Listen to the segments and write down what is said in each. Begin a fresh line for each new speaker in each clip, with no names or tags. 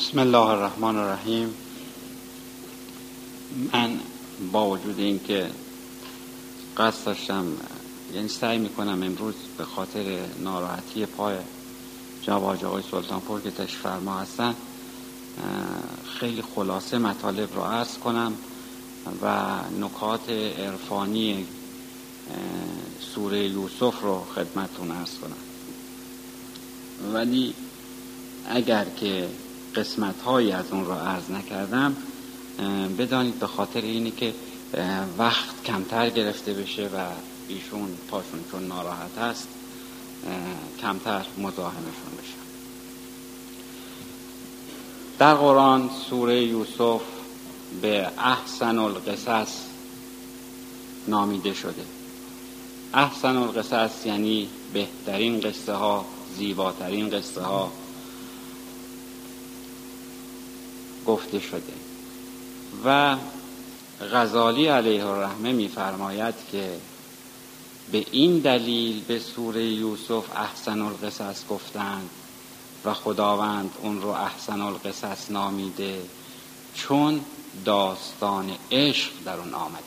بسم الله الرحمن الرحیم. من با وجود اینکه قصد داشتم یعنی سعی می‌کنم امروز به خاطر ناراحتی پای جواج آقای سلطانپور که تشریف فرما هستن خیلی خلاصه مطالب رو عرض کنم و نکات عرفانی سوره یوسف رو خدمتون عرض کنم. ولی اگر که قسمت هایی از اون رو عرض نکردم. بدانید به خاطر اینی که وقت کمتر گرفته بشه و ایشون پاشون چون ناراحت است کمتر مزاحمشون بشه. در قرآن سوره یوسف به احسن القصص نامیده شده. احسن القصص یعنی بهترین قصه ها زیباترین قصه ها گفته شده. و غزالی علیه الرحمه میفرماید که به این دلیل به سوره یوسف احسن القصص گفتند و خداوند اون رو احسن القصص نامیده چون داستان عشق در اون آمده.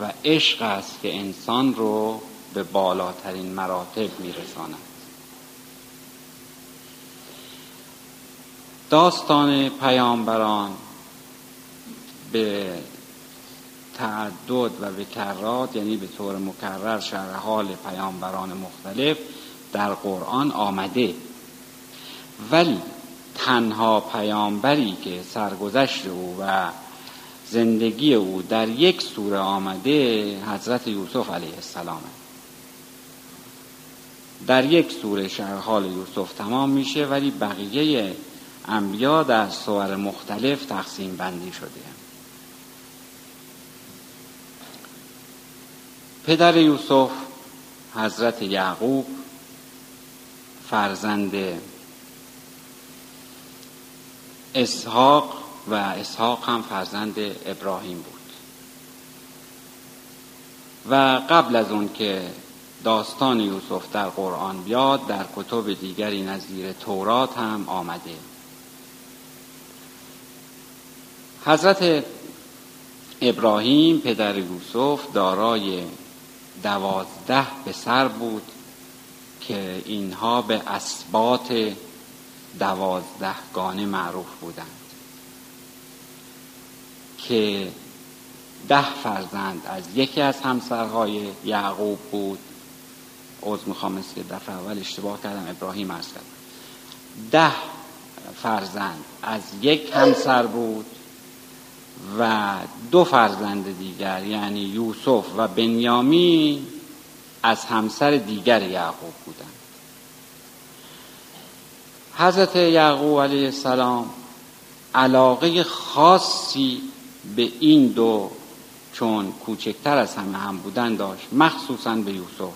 و عشق است که انسان رو به بالاترین مراتب میرساند. داستان پیامبران به تعدد و به کرات یعنی به طور مکرر شرح حال پیامبران مختلف در قرآن آمده. ولی تنها پیامبری که سرگذشت او و زندگی او در یک سوره آمده حضرت یوسف علیه السلامه. در یک سوره شرح حال یوسف تمام میشه ولی بقیه انبیا در سور مختلف تقسیم بندی شده. پدر یوسف حضرت یعقوب فرزند اسحاق و اسحاق هم فرزند ابراهیم بود. و قبل از اون که داستان یوسف در قرآن بیاد در کتب دیگری نظیر تورات هم آمده. حضرت ابراهیم پدر یوسف دارای دوازده پسر بود که اینها به اسبات دوازدهگانه معروف بودند که ده فرزند از یکی از همسرهای یعقوب بود. عوض می‌خوام که دفعه اول اشتباه کردم ابراهیم ارز کردم. ده فرزند از یک همسر بود. و دو فرزند دیگر یعنی یوسف و بنیامین از همسر دیگر یعقوب بودند. حضرت یعقوب علیه السلام علاقه خاصی به این دو چون کوچکتر از همه هم بودن داشت مخصوصا به یوسف.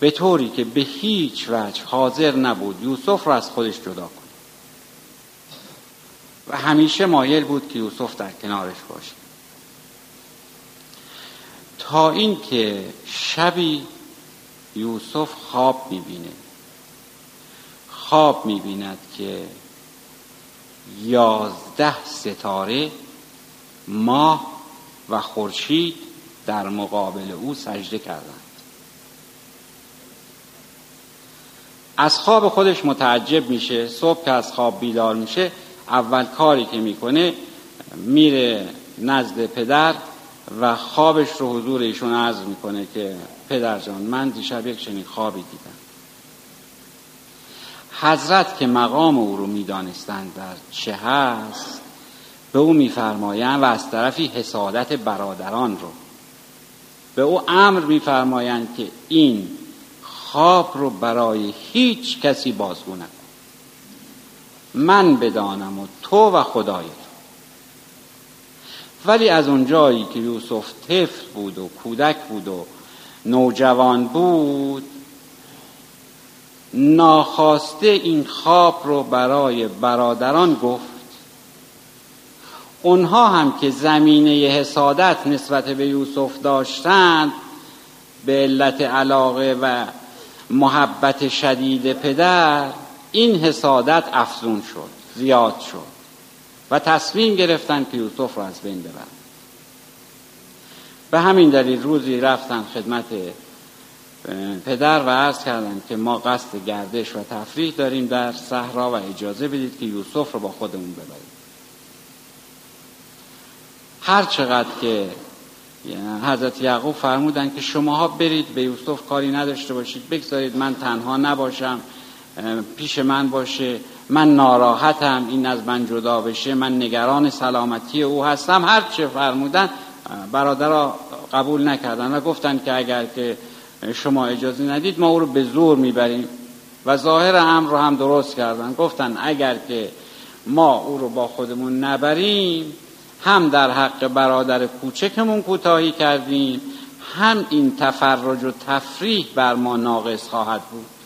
به طوری که به هیچ وجه حاضر نبود یوسف را از خودش جدا کن و همیشه مایل بود که یوسف در کنارش باشه. تا اینکه شبی یوسف خواب می‌بینه خواب می‌بیند که یازده ستاره ماه و خورشید در مقابل او سجده کردند. از خواب خودش متعجب میشه صبح که از خواب بیدار میشه اول کاری که می‌کنه میره نزد پدر و خوابش رو حضور ایشون عرض می‌کنه که پدر جان من دیشب یک چنین خوابی دیدم. حضرت که مقام او رو می‌دانستند در چه هست به او میفرمایند و از طرفی حسادت برادران رو. به او امر میفرمایند که این خواب رو برای هیچ کسی بازگو نکن. من بدانم و تو و خدای تو ولی از اون جایی که یوسف طفل بود و کودک بود و نوجوان بود ناخواسته این خواب رو برای برادران گفت. اونها هم که زمینه حسادت نسبت به یوسف داشتند به علت علاقه و محبت شدید پدر این حسادت افزون شد زیاد شد و تصمیم گرفتن که یوسف رو از بین ببرن. به همین دلیل روزی رفتن خدمت پدر و عرض کردن که ما قصد گردش و تفریح داریم در صحرا و اجازه بدید که یوسف رو با خودمون ببریم. هر چقدر که حضرت یعقوب فرمودن که شماها برید به یوسف کاری نداشته باشید بگذارید من تنها نباشم. پیش من باشه. من ناراحتم. این از من جدا بشه. من نگران سلامتی او هستم. هر چه فرمودن برادرها قبول نکردن و گفتن که اگر که شما اجازه ندید ما او رو به زور می‌بریم. و ظاهر امر رو هم درست کردن. گفتن اگر که ما او رو با خودمون نبریم هم در حق برادر کوچکمون کوتاهی کردیم هم این تفرج و تفریح بر ما ناقص خواهد بود.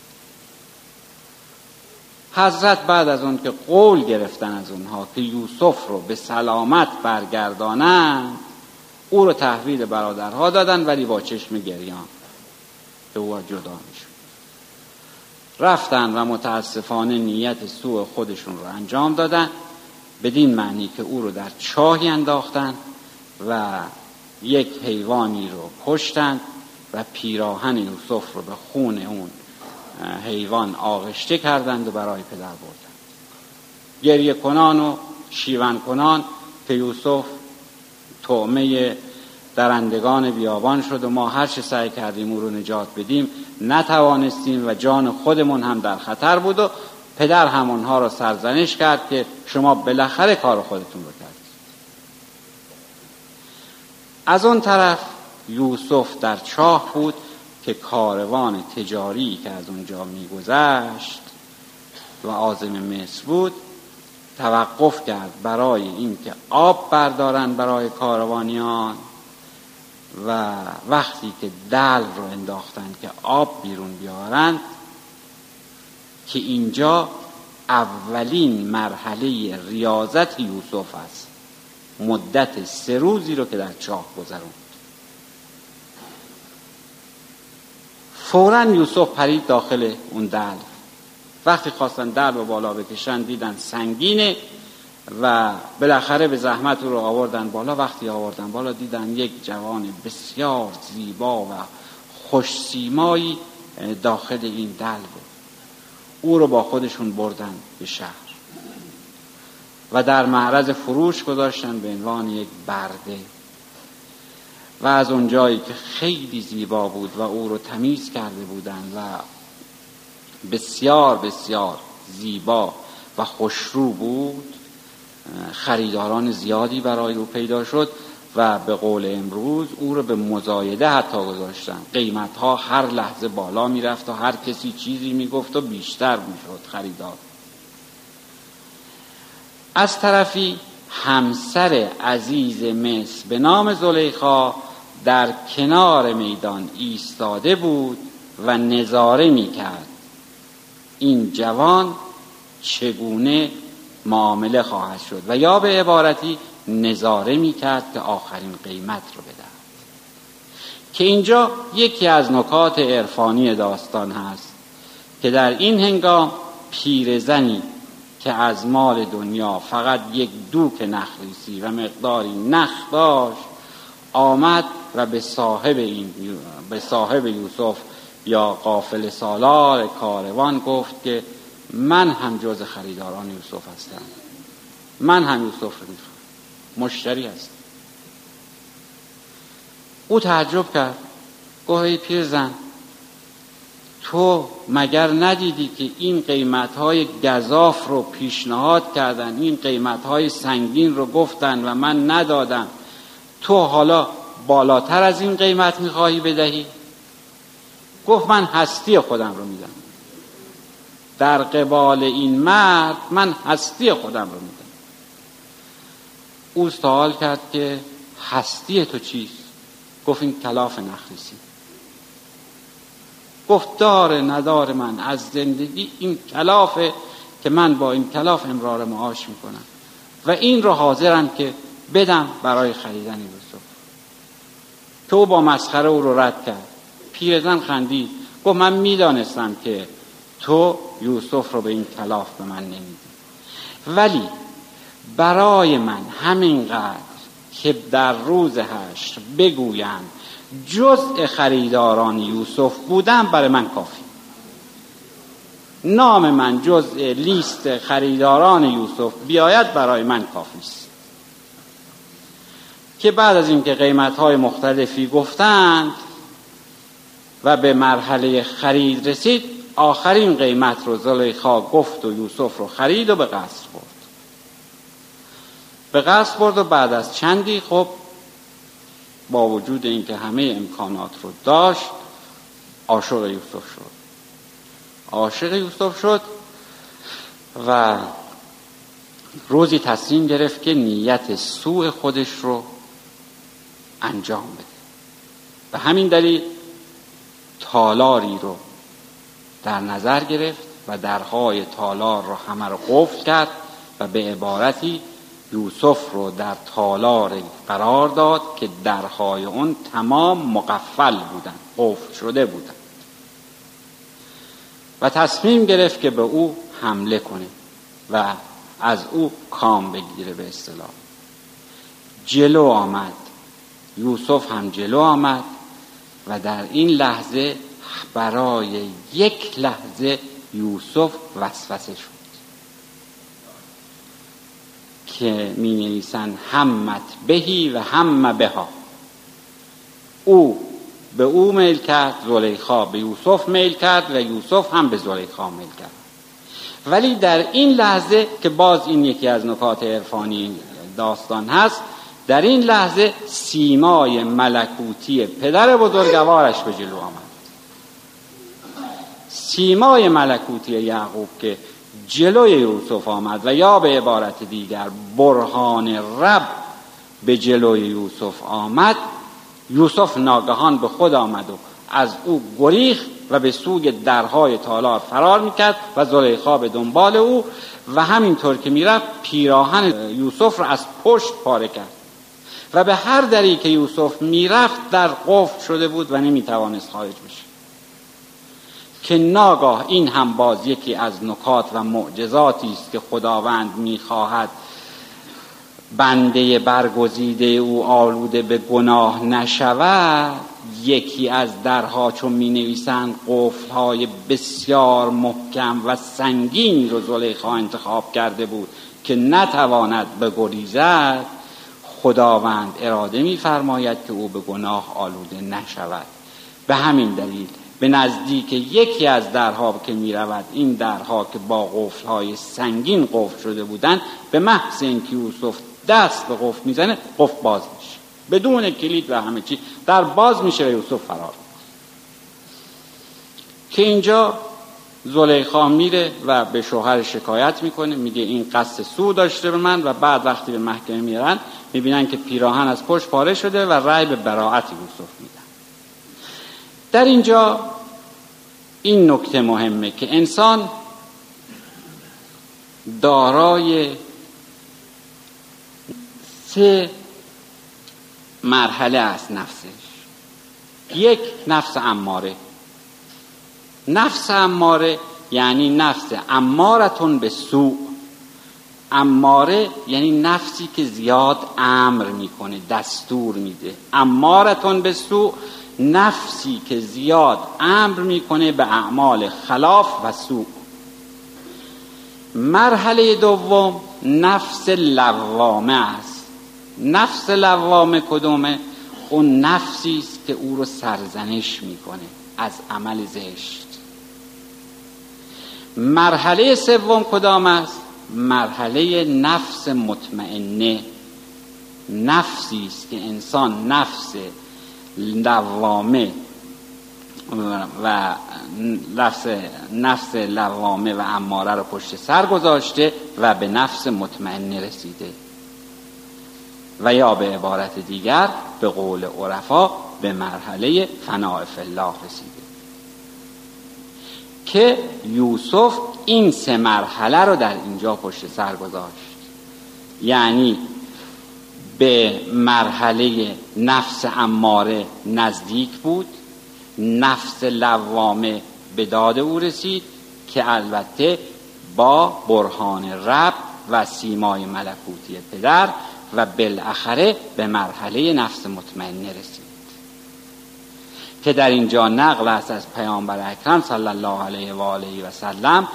حضرت بعد از اون که قول گرفتن از اونها که یوسف رو به سلامت برگردانند او رو تحویل برادرها دادن ولی با چشم گریان که او جدا می‌شد. رفتن و متاسفانه نیت سوء خودشون رو انجام دادن بدین معنی که او رو در چاهی انداختن و یک حیوانی رو کشتند و پیراهن یوسف رو به خون اون حیوان آغشته کردند و برای پدر بردند. گریه کنان و شیون کنان که یوسف تعمه درندگان بیابان شد و ما هر چه سعی کردیم او رو نجات بدیم نتوانستیم و جان خودمون هم در خطر بود و پدر همونها را سرزنش کرد که شما بالاخره کار خودتون رو کردید. از اون طرف یوسف در چاه بود که کاروان تجاری که از اونجا میگذشت و آزم مصر بود توقف کرد برای اینکه آب بردارن برای کاروانیان و وقتی که دل رو انداختن که آب بیرون بیارند که اینجا اولین مرحله ریاضت یوسف است. مدت سه روزی رو که در چاه گذروند. فورا یوسف پرید داخل اون دل وقتی خواستن دل رو بالا بکشن دیدن سنگینه و بالاخره به زحمت رو آوردن بالا. وقتی آوردن بالا دیدن یک جوان بسیار زیبا و خوش سیمایی داخل این دل بود. او رو با خودشون بردن به شهر و در معرض فروش گذاشتن به عنوان یک برده. و از اونجایی که خیلی زیبا بود و او رو تمیز کرده بودند و بسیار بسیار زیبا و خوشرو بود خریداران زیادی برای او پیدا شد و به قول امروز او رو به مزایده حتی گذاشتن. قیمت ها هر لحظه بالا می‌رفت و هر کسی چیزی می‌گفت و بیشتر می‌شد خریدار. از طرفی همسر عزیز مصر به نام زلیخا در کنار میدان ایستاده بود و نظاره می‌کرد. این جوان چگونه معامله خواهد شد؟ و یا به عبارتی نظاره می‌کرد که آخرین قیمت رو بدهد. که اینجا یکی از نکات عرفانی داستان هست که در این هنگام پیرزنی که از مال دنیا فقط یک دوک نخریسی و مقداری نخ داشت آمد و به صاحب, این به صاحب یوسف یا قافل سالار کاروان گفت که من هم جز خریداران یوسف هستم. من هم یوسف رو می‌خوام. مشتری هست او تعجب کرد. گفت پیر زن تو مگر ندیدی که این قیمت های گذاف رو پیشنهاد کردن این قیمت های سنگین رو گفتن و من ندادم؟ تو حالا بالاتر از این قیمت می‌خواهی بدهی؟ گفت من هستی خودم رو میدم. در قبال این مرد من هستی خودم رو میدم. او سوال کرد که هستی تو چیست؟ گفت این کلاف نخریسی. گفت دار ندار من از زندگی این کلافه که من با این کلاف امرار معاش می‌کنم. و این رو حاضرم که بدم برای خریدن یوسف او با مسخره او رو رد کرد. پیرزن خندید. گفت من می‌دانستم که تو یوسف رو به این کلاف به من نمیدی. ولی برای من همینقدر که در روز هشت بگویم جزء خریداران یوسف بودم برای من کافی. نام من جزء لیست خریداران یوسف بیاید برای من کافی است. که بعد از اینکه قیمت های مختلفی گفتند و به مرحله خرید رسید آخرین قیمت رو زلیخا گفت و یوسف رو خرید و به قصر برد. به قصد برد و بعد از چندی خب با وجود اینکه همه امکانات رو داشت عاشق یوسف شد. عاشق یوسف شد و روزی تصمیم گرفت که نیت سوء خودش رو انجام بده. به همین دلیل تالاری رو در نظر گرفت و درهای تالار رو همه رو قفل کرد و به عبارتی یوسف رو در تالار قرار داد که درهای اون تمام مقفل بودند قفل شده بودند و تصمیم گرفت که به او حمله کنه و از او کام بگیره به اصطلاح. جلو آمد. یوسف هم جلو آمد و در این لحظه برای یک لحظه یوسف وسوسه شد که می نویسن همت بهی و هم بها. او به او میل کرد زلیخا به یوسف میل کرد و یوسف هم به زلیخا میل کرد. ولی در این لحظه که باز این یکی از نکات عرفانی داستان هست در این لحظه سیمای ملکوتی پدر بزرگوارش به جلو آمد. سیمای ملکوتی یعقوب که جلوی یوسف آمد و یا به عبارت دیگر برهان رب به جلوی یوسف آمد یوسف ناگهان به خود آمد و از او گریخ و به سوی درهای تالار فرار می‌کرد و زلیخا به دنبال او و همینطور که می‌رفت پیراهن یوسف را از پشت پاره کرد. و به هر دری که یوسف می‌رفت در قفل شده بود و نمی‌توانست خارج بشه. که ناگاه این هم باز یکی از نکات و معجزاتی است که خداوند می‌خواهد بنده برگزیده او آلوده به گناه نشود یکی از درها چون می نویسند قفل بسیار محکم و سنگین رو زلیخا انتخاب کرده بود که نتواند بگریزد خداوند اراده میفرماید که او به گناه آلوده نشود. به همین دلیل به نزدیک یکی از درها که می رود این درها که با قفل های سنگین قفل شده بودند به محض اینکه یوسف دست به قفل می‌زنه قفل باز میشه. بدون کلید و همه چی در باز میشه و یوسف فرار که اینجا زلیخا میره و به شوهر شکایت می‌کنه. میگه این قصد سو داشته به من و بعد وقتی به محکمه میرن می‌بینن که پیراهن از پشت پاره شده و رأی به براعت یوسف میدن. در اینجا این نکته مهمه که انسان دارای سه مرحله است نفسش. یک نفس اماره. نفس اماره یعنی نفس امارتون به سوء. اماره یعنی نفسی که زیاد امر می‌کنه دستور میده. امارتون به سوء نفسی که زیاد امر می‌کنه به اعمال خلاف و سوء. مرحله دوم نفس لوامه است. نفس لوامه کدومه؟ اون نفسی است که او رو سرزنش می‌کنه از عمل زشت. مرحله سوم کدام است؟ مرحله نفس مطمئنه. نفسی است که انسان نفس لوامه و نفس, نفس لوامه و اماره رو پشت سر گذاشته و به نفس مطمئن رسیده. و یا به عبارت دیگر به قول عرفا به مرحله فناع الله رسیده. که یوسف این سه مرحله رو در اینجا پشت سر گذاشت. یعنی به مرحله نفس اماره نزدیک بود نفس لوامه به داد او رسید که البته با برهان رب و سیمای ملکوتی پدر و بالاخره به مرحله نفس مطمئنه رسید. که در اینجا نقل است از پیامبر اکرم صلی الله علیه و آله و سلم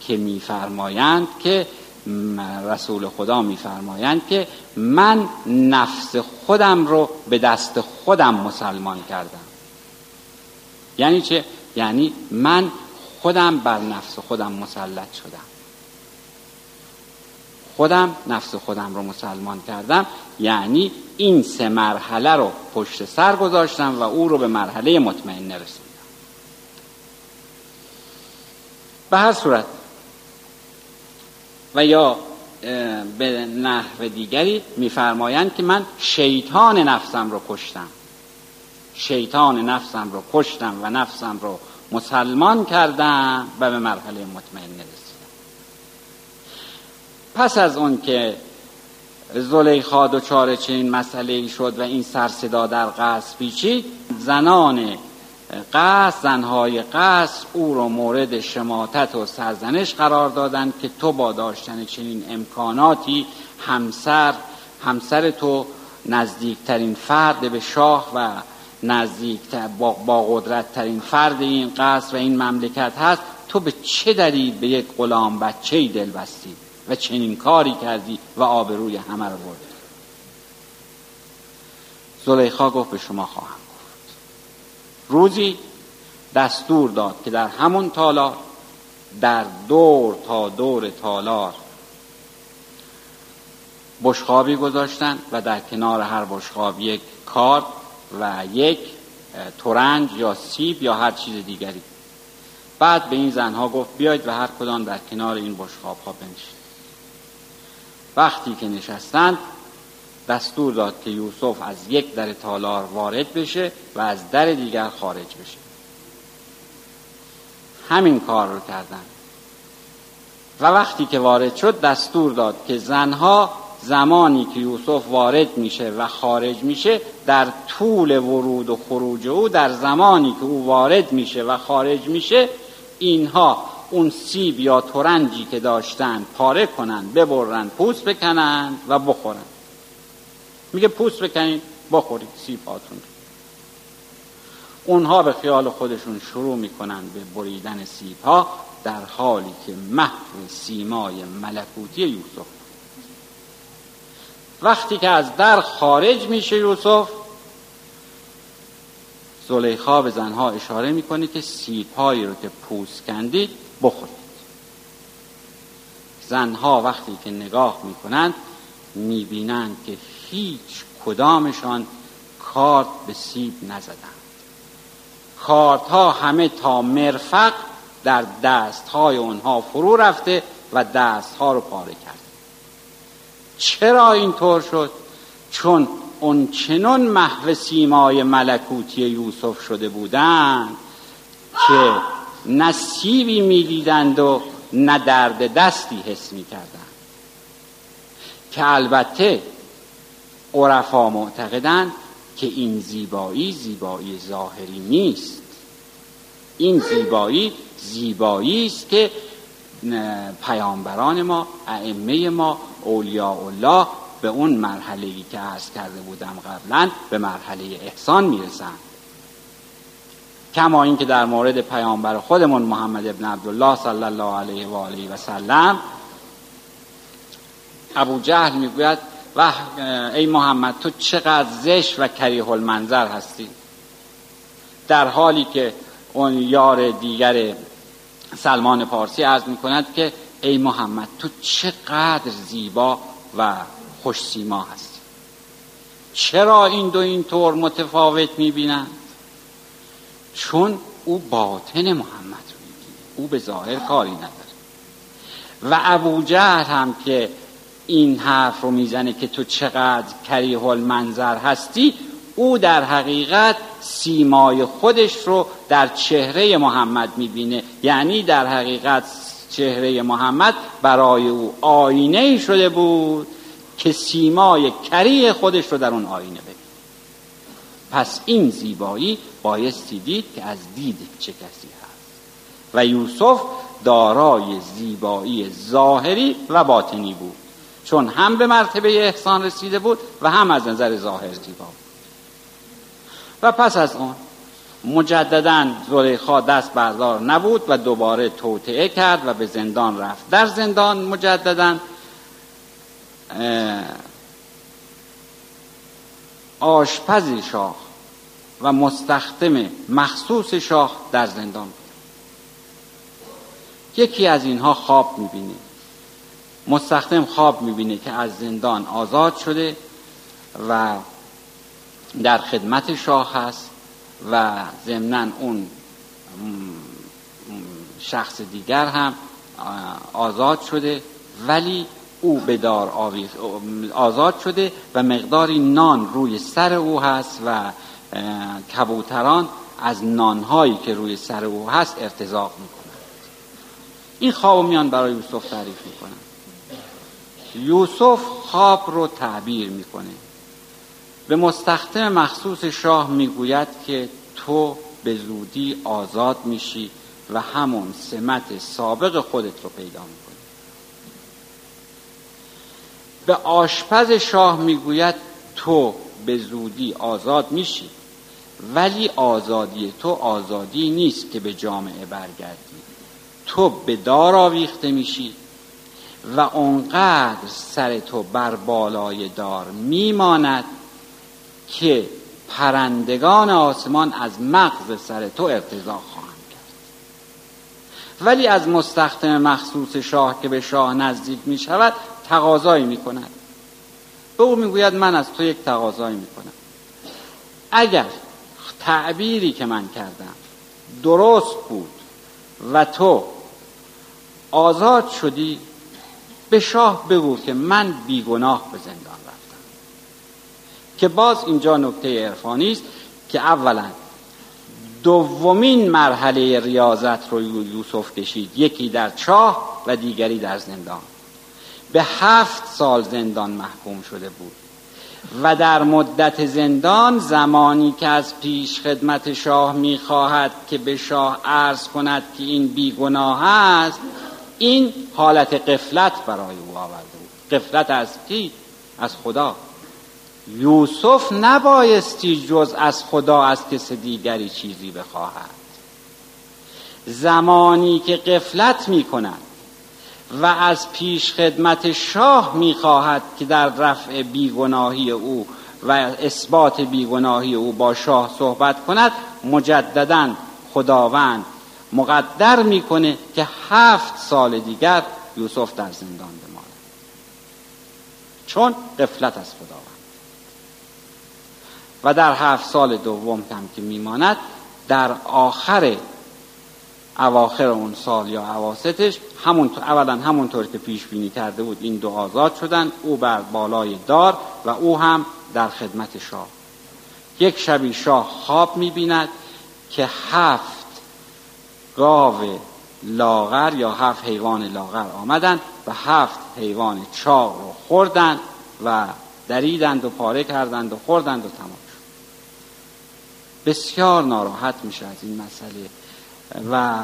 که میفرمایند که رسول خدا میفرمایند که من نفس خودم رو به دست خودم مسلمان کردم. یعنی چه؟ یعنی من خودم بر نفس خودم مسلط شدم. خودم نفس خودم رو مسلمان کردم. یعنی این سه مرحله رو پشت سر گذاشتم و او رو به مرحله مطمئن رسوندم به هر صورت و یا به نحو دیگری میفرمایند که من شیطان نفسم رو کشتم. شیطان نفسم رو کشتم و نفسم رو مسلمان کردم و به مرحله مطمئن رسیدم پس از اون که زلیخا دچار چنین مسئله شد و این سرصدا در قصر پیچید زنان قصد زنهای قصد او رو مورد شماتت و سرزنش قرار دادند که تو با داشتن چنین امکاناتی همسر همسر تو نزدیکترین فرد به شاه و نزدیکتر با, با قدرت ترین فرد این قصر و این مملکت هست تو به چه دلیل به یک غلام بچه دل بستی و چنین کاری کردی و آبروی همه رو بردی. زلیخا گفت به شما خواهم روزی دستور داد که در همون تالار در دور تا دور تالار بشخابی گذاشتن و در کنار هر بشخاب یک کارد و یک ترنج یا سیب یا هر چیز دیگری. بعد به این زنها گفت بیاید و هر کدام در کنار این بشخاب ها بنشید وقتی که نشستند دستور داد که یوسف از یک در تالار وارد بشه و از در دیگر خارج بشه. همین کار رو کردن و وقتی که وارد شد دستور داد که زنها زمانی که یوسف وارد میشه و خارج میشه در طول ورود و خروج او در زمانی که او وارد میشه و خارج میشه اینها اون سیب یا ترنجی که داشتن پاره کنن ببرن پوست بکنن و بخورن. میگه پوست بکنید بخورید سیب هاتون اونها به خیال خودشون شروع می‌کنن به بریدن سیب ها در حالی که محو سیمای ملکوتی یوسف. وقتی که از در خارج میشه یوسف زلیخا به زنها اشاره می‌کنه که سیب هایی رو که پوست کندید بخورید. زنها وقتی که نگاه می‌کنند می‌بینند که هیچ کدامشان کارت به سیب نزدند. کارت ها همه تا مرفق در دست های اونها فرو رفته و دست ها رو پاره کرد چرا اینطور شد؟ چون اون چنون محو سیمای ملکوتی یوسف شده بودند که نه سیبی می‌دیدند و نه درد دستی حس می‌کردند. که البته عرفا معتقدند که این زیبایی زیبایی ظاهری نیست. این زیبایی زیبایی است که پیامبران ما ائمه ما اولیاء الله به اون مرحله که عرض کرده بودم قبلا به مرحله احسان می‌رسند. کما اینکه در مورد پیامبر خودمون محمد ابن عبدالله صلی الله علیه و آله و سلم ابو جهل می‌گوید و ای محمد تو چقدر زش و کریه المنظر هستی. در حالی که اون یار دیگر سلمان پارسی عرض می کند که ای محمد تو چقدر زیبا و خوش سیما هستی. چرا این دو این طور متفاوت می بینند چون او باطن محمد رو او به ظاهر کاری نداره. و ابو جهل هم که این حرف رو می‌زنه که تو چقدر کریه المنظر هستی او در حقیقت سیمای خودش رو در چهره محمد می‌بینه. یعنی در حقیقت چهره محمد برای او آینه شده بود که سیمای کریه خودش رو در اون آینه ببینه پس این زیبایی بایستی دید که از دید چه کسی هست. و یوسف دارای زیبایی ظاهری و باطنی بود. چون هم به مرتبه احسان رسیده بود و هم از نظر ظاهر زیبا بود. و پس از آن مجددا زلیخا دست بردار نبود و دوباره توطعه کرد و به زندان رفت. در زندان مجددا آشپز شاه و مستخدم مخصوص شاه در زندان بود. یکی از اینها خواب می‌بینه. مستخدم خواب می‌بینه که از زندان آزاد شده و در خدمت شاه هست و ضمنا اون شخص دیگر هم آزاد شده ولی او به دار آزاد شده و مقداری نان روی سر او هست و کبوتران از نانهایی که روی سر او هست ارتزاق می‌کنند. این خواب میان برای یوسف تعریف می‌کنن. یوسف خواب رو تعبیر می‌کنه. به مستخدم مخصوص شاه می‌گوید که تو به زودی آزاد میشی و همون سمت سابق خودت رو پیدا می‌کنی. به آشپز شاه می‌گوید تو به زودی آزاد میشی. ولی آزادی تو آزادی نیست که به جامعه برگردی. تو به دار آویخته میشی و اونقدر سر تو بر بالای دار میماند که پرندگان آسمان از مغز سر تو ارتضا خواهند کرد. ولی از مستخدم مخصوص شاه که به شاه نزدیک می شود تقاضایی می کند به او می‌گوید من از تو یک تقاضایی می کنم اگر تعبیری که من کردم درست بود و تو آزاد شدی به شاه بگو که من بیگناه به زندان رفتم. که باز اینجا نکته عرفانی است که اولا دومین مرحله ریاضت رو یوسف کشید یکی در چاه و دیگری در زندان. به هفت سال زندان محکوم شده بود. و در مدت زندان زمانی که از پیش خدمت شاه می‌خواهد که به شاه عرض کند که این بیگناه است این حالت قفلت برای او آورده بود. قفلت از کی؟ از خدا. یوسف نبایستی جز از خدا از کس دیگری چیزی بخواهد. زمانی که قفلت می کند و از پیش خدمت شاه می‌خواهد که در رفع بیگناهی او و اثبات بیگناهی او با شاه صحبت کند مجددا خداوند مقدر می‌کنه که هفت سال دیگر یوسف در زندان بماند. چون قفلت از خداوند. و در هفت سال دوم هم که میماند در آخر اواخر اون سال یا عواستش همون اولا همونطور که پیش بینی کرده بود این دو آزاد شدن او بر بالای دار و او هم در خدمت شاه. یک شبی شاه خواب می‌بیند که هفت گاو لاغر یا هفت حیوان لاغر آمدند و هفت حیوان چاق رو خوردند و دریدند و پاره کردند و خوردند و تمام شد. بسیار ناراحت میشه از این مسئله. و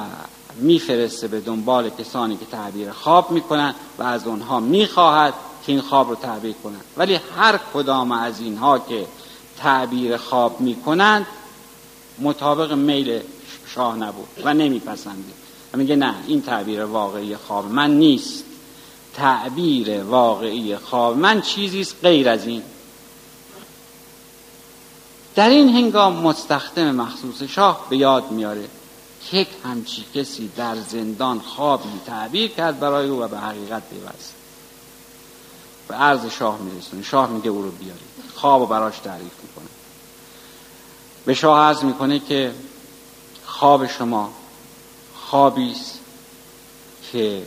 میفرسته به دنبال کسانی که تعبیر خواب می‌کنند و از اونها می‌خواهد که این خواب رو تعبیر کنند. ولی هر کدام از اینها که تعبیر خواب می‌کنند مطابق میل شاه نبود و نمیپسنده و میگه نه این تعبیر واقعی خواب من نیست. تعبیر واقعی خواب من چیزی غیر از این. در این هنگام مستخدم مخصوص شاه به یاد میاره یک همچی کسی در زندان خوابی تعبیر کرد برای او و به حقیقت پیوست. به عرض شاه میرسونه. شاه میگه او رو بیارید. خواب و براش تعریف می‌کنه. به شاه عرض می‌کنه که خواب شما خوابی است که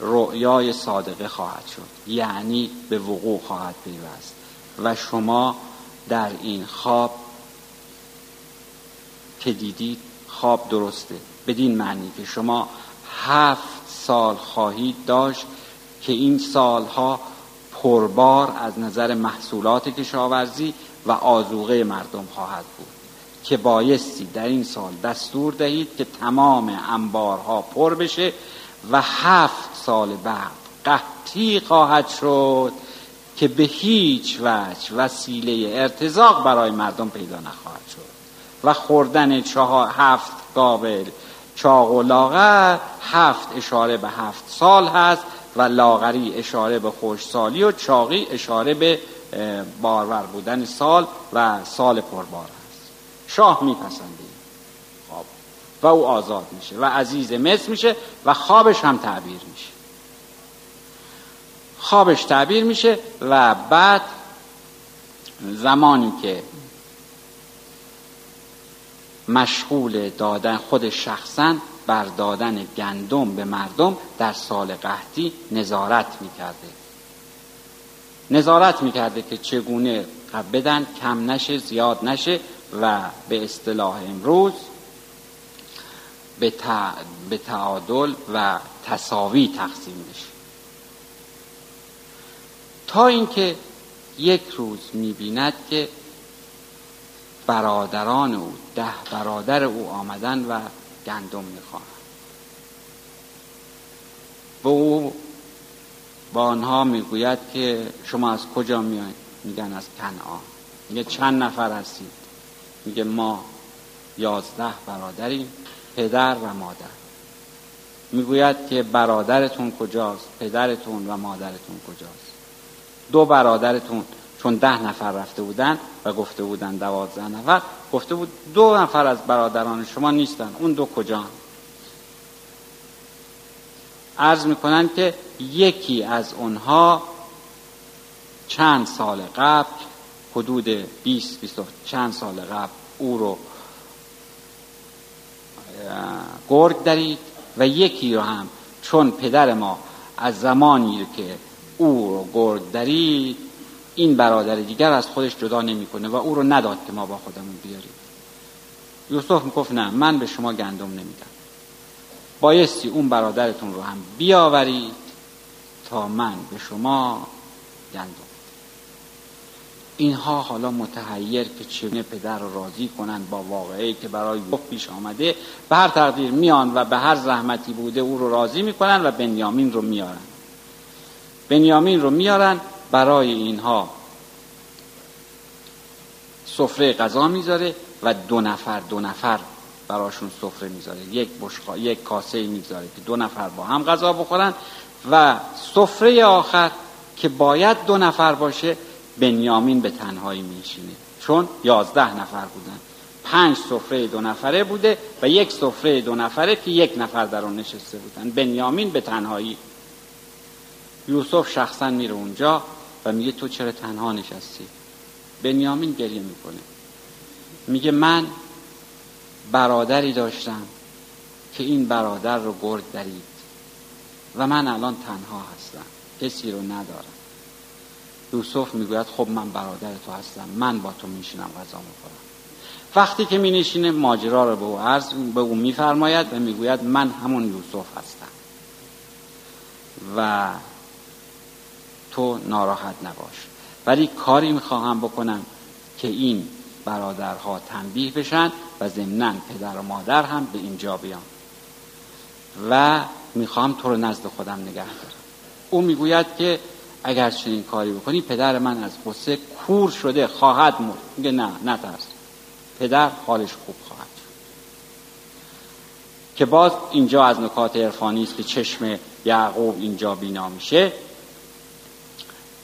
رؤیای صادقه خواهد شد. یعنی به وقوع خواهد پیوست. و شما در این خواب که دیدید خواب درسته. بدین معنی که شما هفت سال خواهید داشت که این سالها پربار از نظر محصولات کشاورزی و آزوغه مردم خواهد بود. که بایستی در این سال دستور دهید که تمام انبارها پر بشه و هفت سال بعد قحطی خواهد شد که به هیچ وجه وسیله ارتزاق برای مردم پیدا نخواهد شد. و خوردن چهار هفت قابل. چاق و لاغر هفت اشاره به هفت سال هست و لاغری اشاره به خوشسالی و چاقی اشاره به بارور بودن سال و سال پربار هست. شاه میپسنده خواب و او آزاد میشه و عزیز مصر میشه و خوابش هم تعبیر میشه. خوابش تعبیر میشه و بعد زمانی که مشغول دادن خود شخصا بر دادن گندم به مردم در سال قحطی نظارت می‌کرده. نظارت می‌کرده که چگونه بدن کم نشه زیاد نشه و به اصطلاح امروز به, تعادل و تصاوی تقسیم بشه تا اینکه یک روز می‌بیند که برادران او ده برادر او آمدن و گندم می‌خواهند و او با آنها می‌گوید که شما از کجا میایید میگن از کنعان. میگه چند نفر هستید؟ میگه ما یازده برادریم پدر و مادر. می‌گوید که برادرتون کجاست؟ پدرتون و مادرتون کجاست؟ دو برادرتون. چون ده نفر رفته بودن و گفته بودن دوازده نفر گفته بود دو نفر از برادران شما نیستن. اون دو کجا عرض می‌کنن که یکی از اونها چند سال قبل حدود 20 20 چند سال قبل او رو گرگ درید و یکی رو هم چون پدر ما از زمانی که او رو گرگ درید این برادر دیگر از خودش جدا نمی‌کنه و او رو نداد که ما با خودمون بیاریم. یوسف می‌گفت نه من به شما گندم نمیدم. بایستی اون برادرتون رو هم بیاورید تا من به شما گندم. اینها حالا متحیر که چگونه پدر رو راضی کنند با واقعی که برای یوسف پیش آمده به هر تقدیر میان و به هر زحمتی بوده او رو راضی می‌کنن و بنیامین رو میارن. بنیامین رو میارن برای اینها سفره غذا می‌ذاره و دو نفر دو نفر براشون سفره می‌ذاره. یک بشقا یک کاسه می‌ذاره که دو نفر با هم غذا بخورن و سفره آخر که باید دو نفر باشه بنیامین به تنهایی میشینه چون یازده نفر بودن. پنج سفره دو نفره بوده و یک سفره دو نفره که یک نفر در اون نشسته بودن. بنیامین به تنهایی. یوسف شخصا میره اونجا. و میگه تو چرا تنها نشستی؟ بنیامین گریه می‌کنه. میگه من برادری داشتم که این برادر رو گرد درید و من الان تنها هستم کسی رو ندارم. یوسف می‌گوید خب من برادر تو هستم من با تو میشینم غذا می‌خورم. وقتی که مینشینه ماجرا رو به او عرض به او میفرماید و می‌گوید من همون یوسف هستم. و تو ناراحت نباش. ولی کاری می‌خواهم بکنم که این برادرها تنبیه بشن و ضمنا پدر و مادر هم به اینجا بیان. و می‌خوام تو رو نزد خودم نگه دارم. او می‌گوید که اگر چنین کاری بکنی پدر من از قصه کور شده خواهد مرد. میگه نه نترس. پدر حالش خوب خواهد که باز اینجا از نکات عرفانی است که چشم یعقوب اینجا بینا میشه.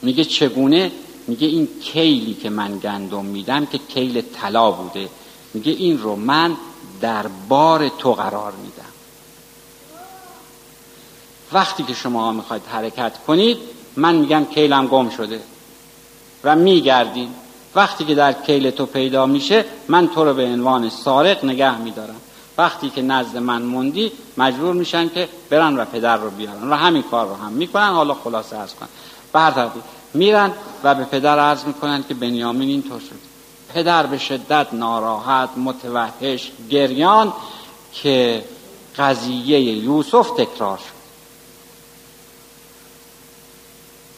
میگه چگونه؟ میگه این کیلی که من گندم میدم که کیل طلا بوده. میگه این رو من در بار تو قرار میدم. وقتی که شما می‌خواید حرکت کنید من میگم کیلم گم شده و میگردیم وقتی که در کیل تو پیدا میشه من تو رو به عنوان سارق نگه میدارم. وقتی که نزد من موندی مجبور میشن که برن و پدر رو بیارن و همین کار رو هم می‌کنن. حالا خلاصه ارز کنن به میرن و به پدر عرض می‌کنن که بنیامین اینطور شد. پدر به شدت ناراحت متوحش گریان که قضیه یوسف تکرار شد.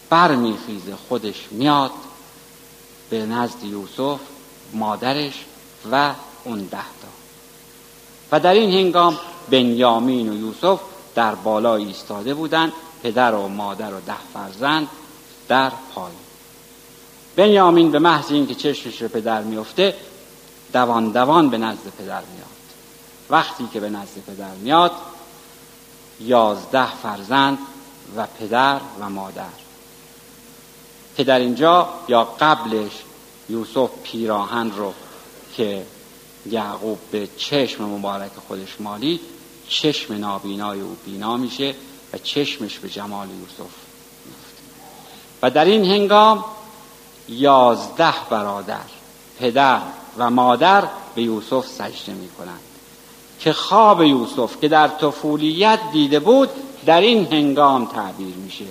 برمیخیزه خودش میاد به نزد یوسف مادرش و اون ده تا. و در این هنگام بنیامین و یوسف در بالا ایستاده بودند پدر و مادر و ده فرزند در پای بنیامین به محض اینکه چشمش به پدر میفته دوان دوان به نزد پدر میاد. وقتی که به نزد پدر میاد یازده فرزند و پدر و مادر. که در اینجا یا قبلش یوسف پیراهن رو که یعقوب به چشم مبارک خودش مالی چشم نابینای او بینا میشه و چشمش به جمال یوسف و در این هنگام یازده برادر پدر و مادر به یوسف سجده می کنند که خواب یوسف که در طفولیت دیده بود در این هنگام تعبیر میشه.